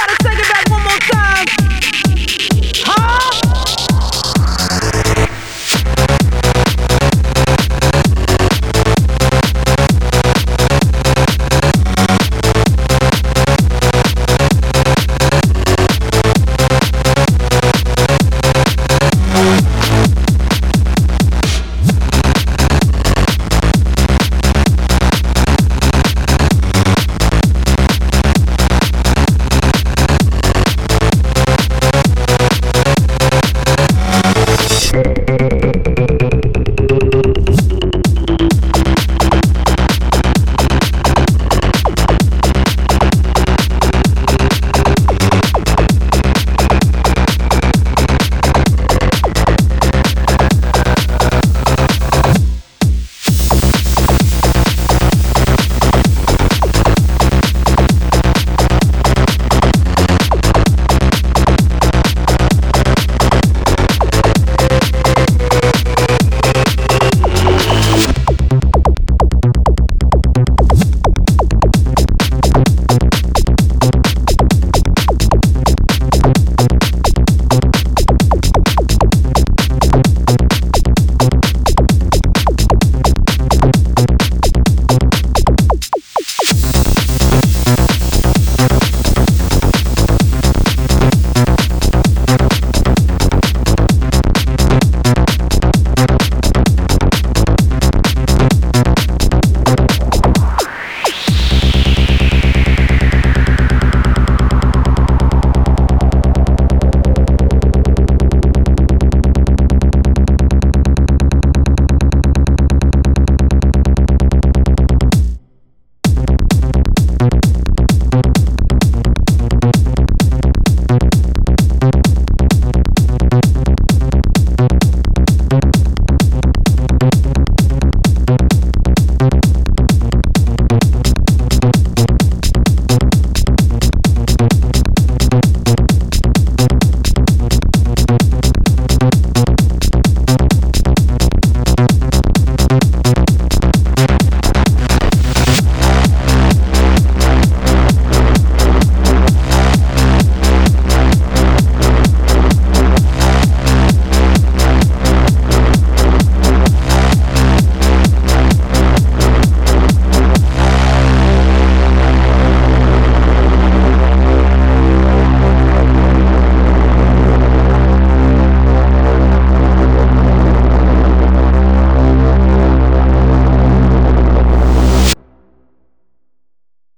gotta say